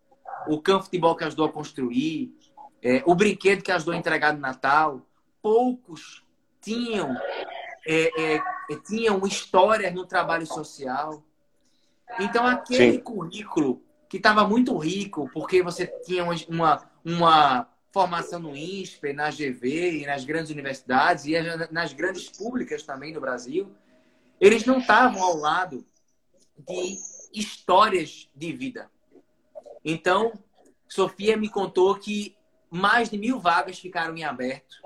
o campo de futebol que ajudou a construir, é, o brinquedo que ajudou a entregar no Natal. Poucos tinham é, é, tinham histórias no trabalho social. Então aquele Sim. currículo que estava muito rico, porque você tinha uma, uma formação no INSPER, na GV e nas grandes universidades e nas grandes públicas também do Brasil, eles não estavam ao lado de histórias de vida. Então, Sofia me contou que mais de mil vagas ficaram em aberto,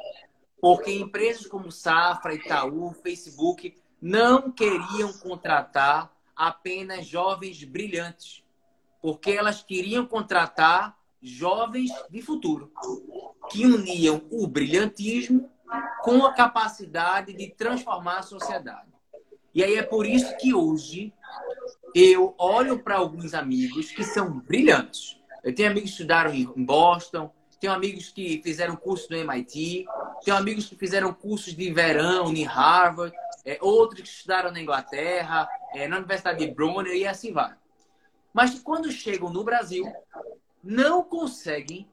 porque empresas como Safra, Itaú, Facebook não queriam contratar apenas jovens brilhantes, porque elas queriam contratar jovens de futuro, que uniam o brilhantismo com a capacidade de transformar a sociedade. E aí é por isso que hoje eu olho para alguns amigos que são brilhantes. Eu tenho amigos que estudaram em Boston, tenho amigos que fizeram curso no MIT, tenho amigos que fizeram cursos de verão em Harvard, é, outros que estudaram na Inglaterra, é, na Universidade de Brunel e assim vai. Mas quando chegam no Brasil, não conseguem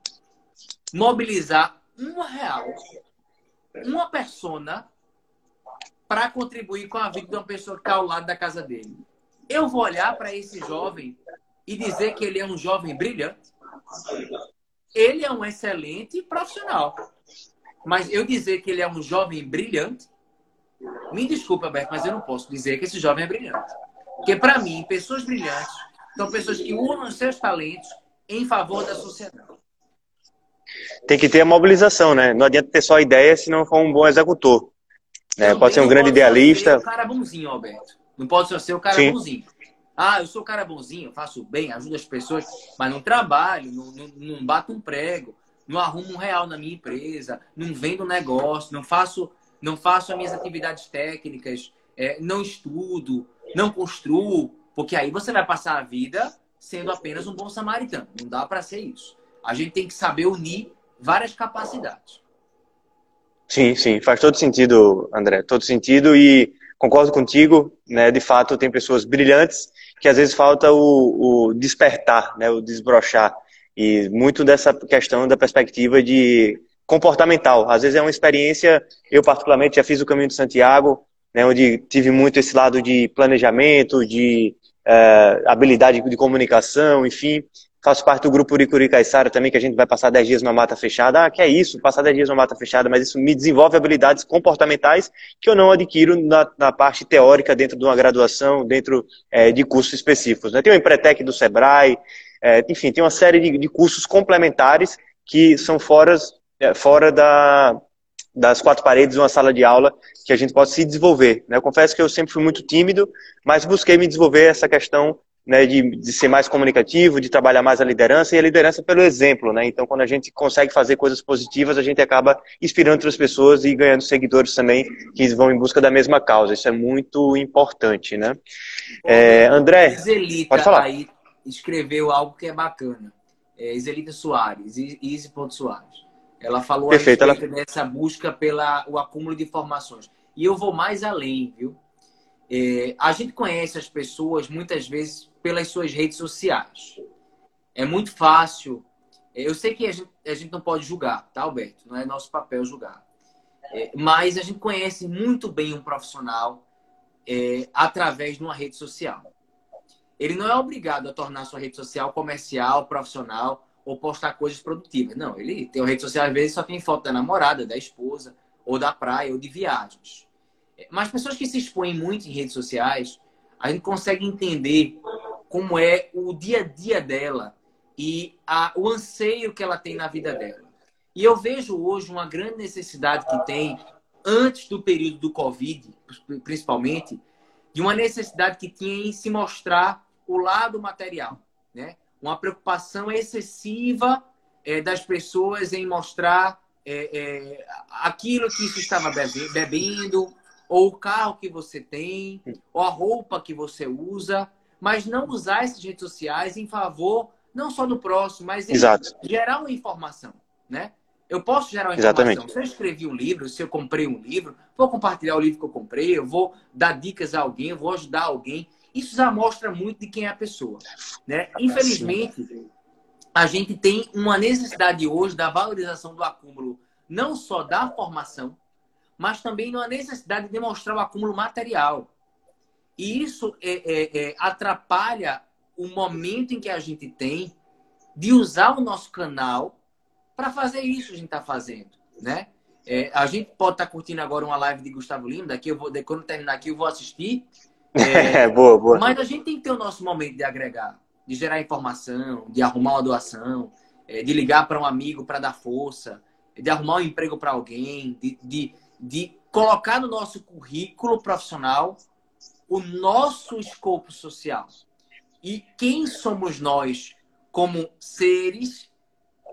mobilizar um real, uma persona, para contribuir com a vida de uma pessoa que está ao lado da casa dele. Eu vou olhar para esse jovem e dizer que ele é um jovem brilhante. Ele é um excelente profissional. Mas eu dizer que ele é um jovem brilhante, me desculpa, Alberto, mas eu não posso dizer que esse jovem é brilhante. Porque, para mim, pessoas brilhantes são pessoas que usam os seus talentos em favor da sociedade. Tem que ter a mobilização, né? Não adianta ter só ideia se não for um bom executor. Né? Pode ser um grande idealista. Ser o cara bonzinho, Alberto. Não pode só ser o cara Sim. bonzinho. Ah, eu sou o cara bonzinho, faço bem, ajudo as pessoas, mas não trabalho, não, não, não bato um prego, não arrumo um real na minha empresa, não vendo negócio, não faço, não faço as minhas atividades técnicas, é, não estudo, não construo, porque aí você vai passar a vida sendo apenas um bom samaritano. Não dá para ser isso. A gente tem que saber unir várias capacidades. Sim, sim, faz todo sentido, André, todo sentido e concordo contigo, né? De fato, tem pessoas brilhantes que às vezes falta o, o despertar, né? O desbrochar e muito dessa questão da perspectiva de comportamental. Às vezes é uma experiência, eu particularmente já fiz o caminho de Santiago, né? Onde tive muito esse lado de planejamento, de é, habilidade de comunicação, enfim. Faço parte do grupo Uricuri Caissara também, que a gente vai passar 10 dias numa mata fechada. Ah, que é isso, passar 10 dias numa mata fechada, mas isso me desenvolve habilidades comportamentais que eu não adquiro na, na parte teórica dentro de uma graduação, dentro é, de cursos específicos. Né? Tem o Empretec do Sebrae, é, enfim, tem uma série de, de, cursos complementares que são fora, é, fora da, das quatro paredes de uma sala de aula que a gente pode se desenvolver. Né? Eu confesso que eu sempre fui muito tímido, mas busquei me desenvolver essa questão né, de, de, ser mais comunicativo, de trabalhar mais a liderança e a liderança pelo exemplo. Né? Então, quando a gente consegue fazer coisas positivas, a gente acaba inspirando outras pessoas e ganhando seguidores também que vão em busca da mesma causa. Isso é muito importante. Né? É, André, Iselita pode falar. aí escreveu algo que é bacana. É, Iselita Soares, Easy Soares. Ela falou Perfeito, a respeito ela... dessa busca pelo acúmulo de informações. E eu vou mais além, viu? É, a gente conhece as pessoas muitas vezes pelas suas redes sociais. É muito fácil. É, eu sei que a gente, a gente não pode julgar, tá, Alberto? Não é nosso papel julgar. É, mas a gente conhece muito bem um profissional é, através de uma rede social. ele não é obrigado a tornar sua rede social comercial, profissional ou postar coisas produtivas. Não, ele tem uma rede social, às vezes, só tem foto da namorada, da esposa, ou da praia, ou de viagens. Mas pessoas que se expõem muito em redes sociais, a gente consegue entender como é o dia a dia dela e a, o anseio que ela tem na vida dela. E eu vejo hoje uma grande necessidade que tem, antes do período do Covid, principalmente, de uma necessidade que tinha em se mostrar o lado material, né? Uma preocupação excessiva é, das pessoas em mostrar é, é, aquilo que você estava bebendo, ou o carro que você tem, ou a roupa que você usa, mas não usar essas redes sociais em favor não só do próximo, mas em Exato. gerar uma informação, né? Eu posso gerar uma informação. Exatamente. Se eu escrevi um livro, se eu comprei um livro, vou compartilhar o livro que eu comprei, eu vou dar dicas a alguém, eu vou ajudar alguém. Isso já mostra muito de quem é a pessoa. Né? Infelizmente, a gente tem uma necessidade hoje da valorização do acúmulo, não só da formação, mas também uma necessidade de demonstrar o acúmulo material. E isso é, é, é, atrapalha o momento em que a gente tem de usar o nosso canal para fazer isso que a gente está fazendo, né? É, a gente pode estar tá curtindo agora uma live de Gustavo Lima, daqui eu vou, quando terminar aqui eu vou assistir. É, boa, boa. Mas a gente tem que ter o nosso momento de agregar, de gerar informação, de arrumar uma doação, é, de ligar para um amigo para dar força, de arrumar um emprego para alguém, de, de, de colocar no nosso currículo profissional o nosso escopo social. E quem somos nós como seres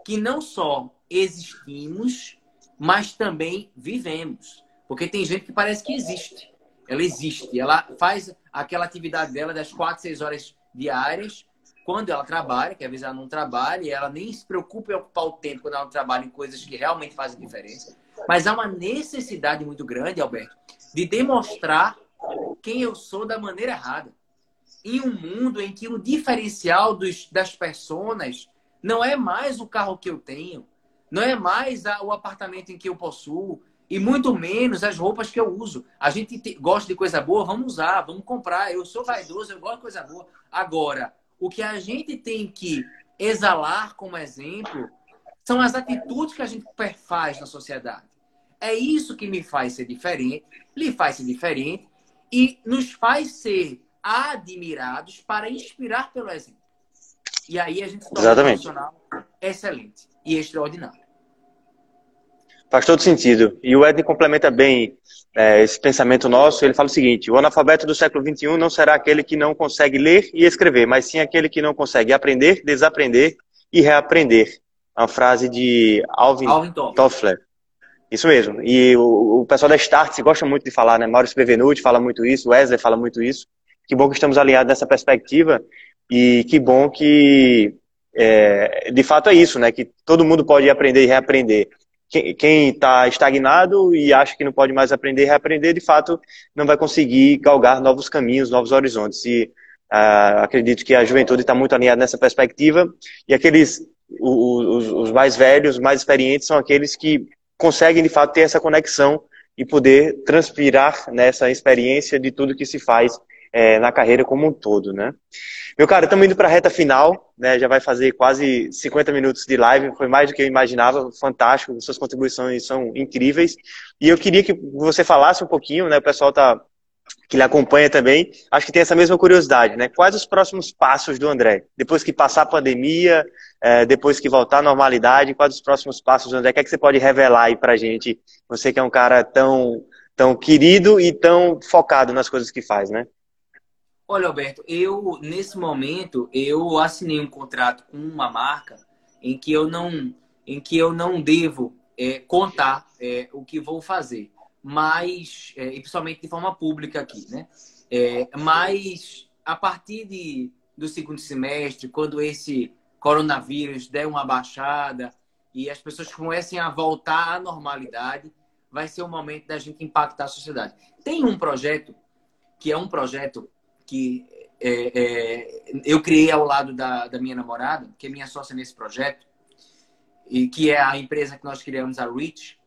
que não só existimos, mas também vivemos. Porque tem gente que parece que existe. Ela existe. Ela faz aquela atividade dela das quatro, seis horas diárias, quando ela trabalha, que às vezes ela não trabalha, e ela nem se preocupa em ocupar o tempo quando ela trabalha em coisas que realmente fazem diferença. Mas há uma necessidade muito grande, Alberto, de demonstrar quem eu sou da maneira errada. Em um mundo em que o diferencial dos, das pessoas não é mais o carro que eu tenho, não é mais a, o apartamento em que eu possuo, e muito menos as roupas que eu uso. A gente te, gosta de coisa boa, vamos usar, vamos comprar. Eu sou vaidoso, eu gosto de coisa boa. Agora, o que a gente tem que exalar como exemplo são as atitudes que a gente faz na sociedade. É isso que me faz ser diferente, lhe faz ser diferente e nos faz ser admirados para inspirar pelo exemplo. E aí a gente se torna Exatamente. um profissional excelente e extraordinário. Faz todo sentido. E o Ed complementa bem é, esse pensamento nosso. Ele fala o seguinte: o analfabeto do século XXI não será aquele que não consegue ler e escrever, mas sim aquele que não consegue aprender, desaprender e reaprender. Uma frase de Alvin, Alvin Toffler. Isso mesmo. E o, o pessoal da Start gosta muito de falar, né? Maurício Bevenuti fala muito isso, Wesley fala muito isso. Que bom que estamos alinhados nessa perspectiva e que bom que, é, de fato, é isso, né? Que todo mundo pode aprender e reaprender. Quem está estagnado e acha que não pode mais aprender e reaprender, de fato, não vai conseguir galgar novos caminhos, novos horizontes. E uh, acredito que a juventude está muito alinhada nessa perspectiva. E aqueles, os, os mais velhos, mais experientes, são aqueles que conseguem, de fato, ter essa conexão e poder transpirar nessa experiência de tudo que se faz é, na carreira como um todo, né? Meu cara, estamos indo para a reta final, né? Já vai fazer quase 50 minutos de live, foi mais do que eu imaginava, fantástico, suas contribuições são incríveis. E eu queria que você falasse um pouquinho, né? O pessoal tá que lhe acompanha também, acho que tem essa mesma curiosidade, né? Quais os próximos passos do André? Depois que passar a pandemia, é, depois que voltar à normalidade, quais os próximos passos do André? O que é que você pode revelar aí pra gente? Você que é um cara tão, tão querido e tão focado nas coisas que faz, né? Olha, Alberto, eu nesse momento eu assinei um contrato com uma marca em que eu não, em que eu não devo é, contar é, o que vou fazer, mas é, e principalmente de forma pública aqui, né? É, mas a partir de, do segundo semestre, quando esse coronavírus der uma baixada e as pessoas comecem a voltar à normalidade, vai ser o momento da gente impactar a sociedade. Tem um projeto que é um projeto que é, é, eu criei ao lado da, da, minha namorada, que é minha sócia nesse projeto, e que é a empresa que nós criamos, a Reach.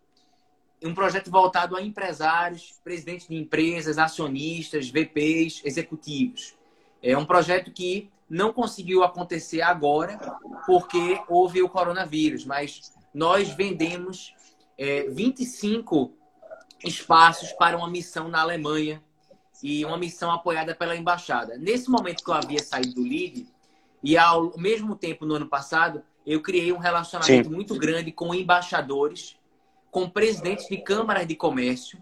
Um projeto voltado a empresários, presidentes de empresas, acionistas, VPs, executivos. É um projeto que não conseguiu acontecer agora porque houve o coronavírus, mas nós vendemos é, 25 espaços para uma missão na Alemanha e uma missão apoiada pela embaixada. Nesse momento que eu havia saído do LID, e ao mesmo tempo no ano passado, eu criei um relacionamento Sim. muito grande com embaixadores, com presidentes de câmaras de comércio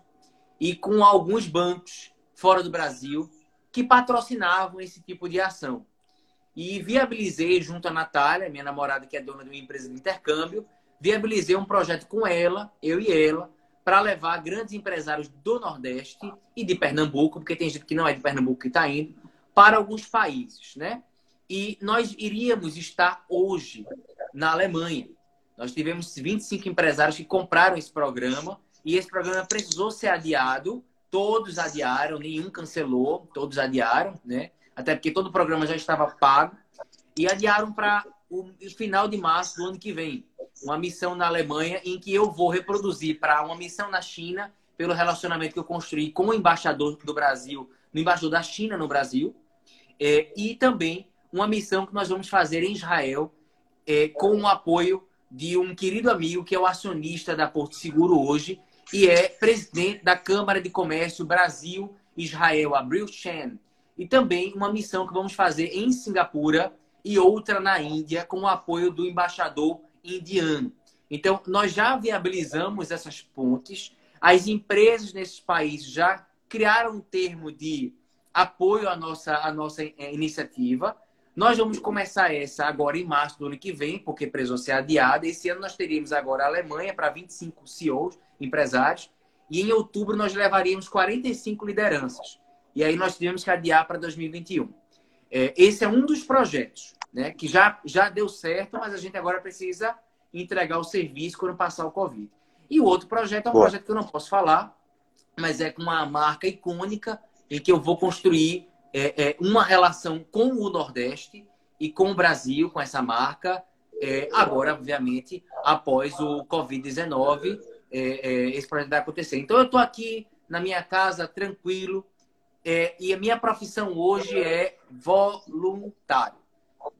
e com alguns bancos fora do Brasil que patrocinavam esse tipo de ação. E viabilizei junto à Natália, minha namorada que é dona de uma empresa de intercâmbio, viabilizei um projeto com ela, eu e ela, para levar grandes empresários do Nordeste e de Pernambuco, porque tem gente que não é de Pernambuco que está indo, para alguns países, né? E nós iríamos estar hoje na Alemanha. Nós tivemos 25 empresários que compraram esse programa e esse programa precisou ser adiado. Todos adiaram, nenhum cancelou, todos adiaram, né? Até porque todo o programa já estava pago. E adiaram para o final de março do ano que vem. Uma missão na Alemanha em que eu vou reproduzir para uma missão na China, pelo relacionamento que eu construí com o embaixador do Brasil, no embaixador da China no Brasil, é, e também uma missão que nós vamos fazer em Israel é, com o apoio de um querido amigo que é o acionista da Porto Seguro hoje e é presidente da Câmara de Comércio Brasil-Israel, Abril Chen. E também uma missão que vamos fazer em Singapura e outra na Índia com o apoio do embaixador indiano. Então, nós já viabilizamos essas pontes. As empresas nesses países já criaram um termo de apoio à nossa, à nossa é, iniciativa. Nós vamos começar essa agora em março do ano que vem, porque precisou ser adiada. Esse ano nós teríamos agora a Alemanha para 25 CEOs, empresários, e em outubro nós levaríamos 45 lideranças. E aí nós tivemos que adiar para 2021. É, esse é um dos projetos, né, que já, já deu certo, mas a gente agora precisa entregar o serviço quando passar o Covid. E o outro projeto é um Boa. projeto que eu não posso falar, mas é com uma marca icônica em que eu vou construir é, é, uma relação com o Nordeste e com o Brasil, com essa marca. É, agora, obviamente, após o Covid-19, é, é, esse projeto vai acontecer. Então, eu estou aqui na minha casa, tranquilo, é, e a minha profissão hoje é voluntário.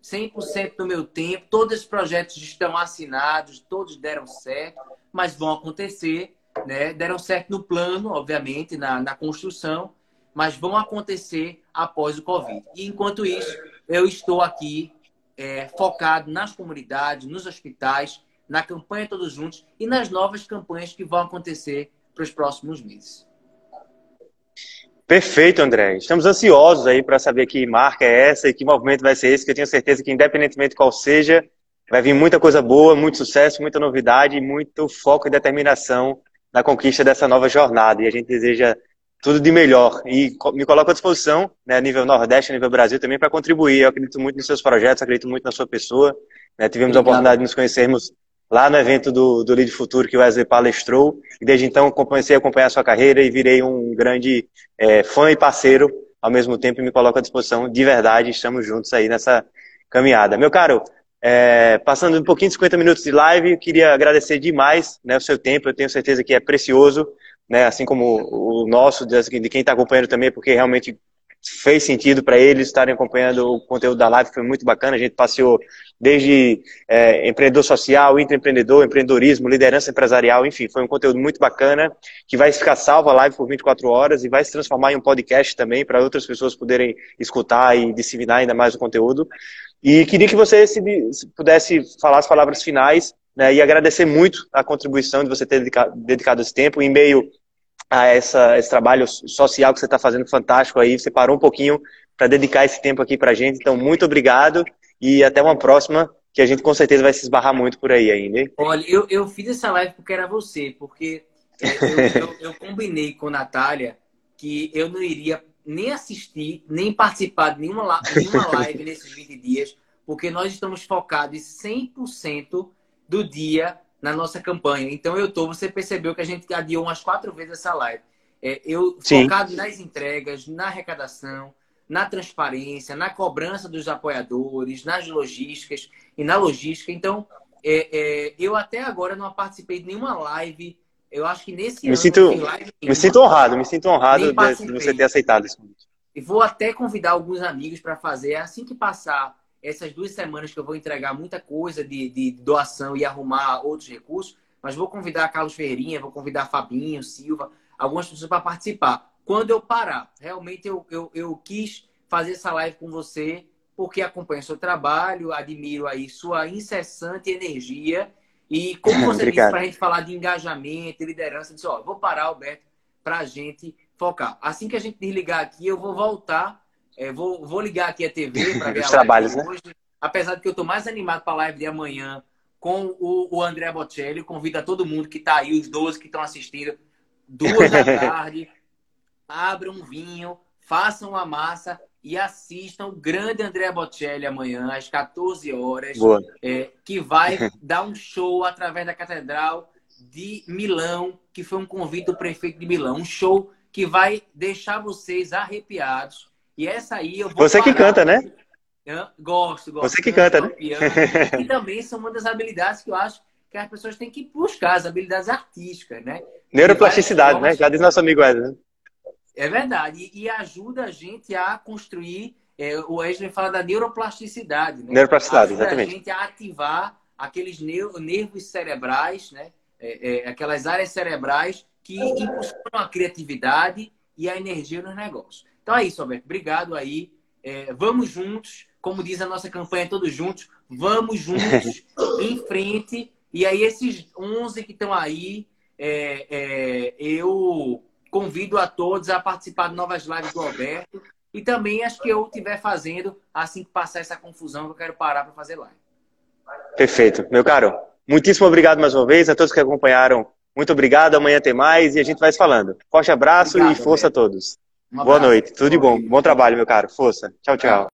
100% do meu tempo, todos os projetos estão assinados, todos deram certo, mas vão acontecer, né? Deram certo no plano, obviamente, na, na construção, mas vão acontecer após o Covid. E enquanto isso, eu estou aqui é, focado nas comunidades, nos hospitais, na campanha Todos Juntos e nas novas campanhas que vão acontecer para os próximos meses. Perfeito, André. Estamos ansiosos aí para saber que marca é essa e que movimento vai ser esse, que eu tenho certeza que, independentemente qual seja, vai vir muita coisa boa, muito sucesso, muita novidade, muito foco e determinação na conquista dessa nova jornada. E a gente deseja tudo de melhor. E me coloco à disposição, né, a nível Nordeste, a nível Brasil também, para contribuir. Eu acredito muito nos seus projetos, acredito muito na sua pessoa. Né, tivemos Obrigado. a oportunidade de nos conhecermos lá no evento do, do Lead Futuro que o Wesley palestrou. E desde então comecei a acompanhar a sua carreira e virei um grande é, fã e parceiro ao mesmo tempo e me coloco à disposição de verdade. Estamos juntos aí nessa caminhada. Meu caro, é, passando um pouquinho de 50 minutos de live, eu queria agradecer demais né, o seu tempo. Eu tenho certeza que é precioso né, assim como o nosso, de quem está acompanhando também, porque realmente fez sentido para eles estarem acompanhando o conteúdo da live, foi muito bacana. A gente passeou desde é, empreendedor social, intraempreendedor, empreendedorismo, liderança empresarial, enfim, foi um conteúdo muito bacana que vai ficar salvo a live por 24 horas e vai se transformar em um podcast também para outras pessoas poderem escutar e disseminar ainda mais o conteúdo. E queria que você se pudesse falar as palavras finais né, e agradecer muito a contribuição de você ter dedicado, dedicado esse tempo em meio a essa, esse trabalho social que você está fazendo fantástico aí. Você parou um pouquinho para dedicar esse tempo aqui para a gente. Então, muito obrigado e até uma próxima, que a gente com certeza vai se esbarrar muito por aí ainda. Hein? Olha, eu, eu fiz essa live porque era você, porque é, eu, eu, eu combinei com a Natália que eu não iria nem assistir, nem participar de nenhuma, nenhuma live nesses 20 dias, porque nós estamos focados 100% do dia na nossa campanha. Então eu tô, você percebeu que a gente adiou umas quatro vezes essa live. É, eu Sim. focado nas entregas, na arrecadação, na transparência, na cobrança dos apoiadores, nas logísticas e na logística. Então, é, é, eu até agora não participei de nenhuma live. Eu acho que nesse me ano. Sinto, me sinto honrado, me sinto honrado de, de, você ter aceitado isso. E vou até convidar alguns amigos para fazer assim que passar essas duas semanas que eu vou entregar muita coisa de, de doação e arrumar outros recursos, mas vou convidar Carlos Ferreirinha, vou convidar Fabinho, Silva, algumas pessoas para participar. Quando eu parar, realmente eu, eu, eu quis fazer essa live com você porque acompanho seu trabalho, admiro aí sua incessante energia e como você disse para a gente falar de engajamento liderança, disse, ó, vou parar, Alberto, para a gente focar. Assim que a gente desligar aqui, eu vou voltar é, vou, vou ligar aqui a TV para ver Os a trabalhos, né? hoje. Apesar de que eu estou mais animado para a live de amanhã com o, o André Bocelli. Convido a todo mundo que está aí, os 12 que estão assistindo, duas da tarde. abram um vinho, façam a massa e assistam o grande André Bocelli amanhã, às 14 horas, é, que vai dar um show através da Catedral de Milão, que foi um convite do prefeito de Milão. Um show que vai deixar vocês arrepiados e essa aí eu vou. Você que canta, né? Gosto, gosto. Você que canta, né? e também são uma das habilidades que eu acho que as pessoas têm que buscar, as habilidades artísticas, né? Neuroplasticidade, né? Já diz nosso amigo Wesley. Né? É verdade. E, e, ajuda a gente a construir. É, o Wesley fala da neuroplasticidade. Né? Neuroplasticidade, ajuda exatamente. a gente a ativar aqueles nervos cerebrais, né? É, é, aquelas áreas cerebrais que impulsionam a criatividade e a energia nos negócios. Então é isso, Alberto. Obrigado aí. É, vamos juntos, como diz a nossa campanha, todos juntos. Vamos juntos, em frente. E aí, esses 11 que estão aí, é, é, eu convido a todos a participar de novas lives do Alberto. E também as que eu estiver fazendo, assim que passar essa confusão, eu quero parar para fazer live. Perfeito. Meu caro, muitíssimo obrigado mais uma vez a todos que acompanharam. Muito obrigado. Amanhã tem mais e a gente vai se falando. Forte abraço obrigado, e força Alberto. a todos. Um Boa noite, tudo de bom. Bom trabalho, meu caro. Força. Tchau, tchau.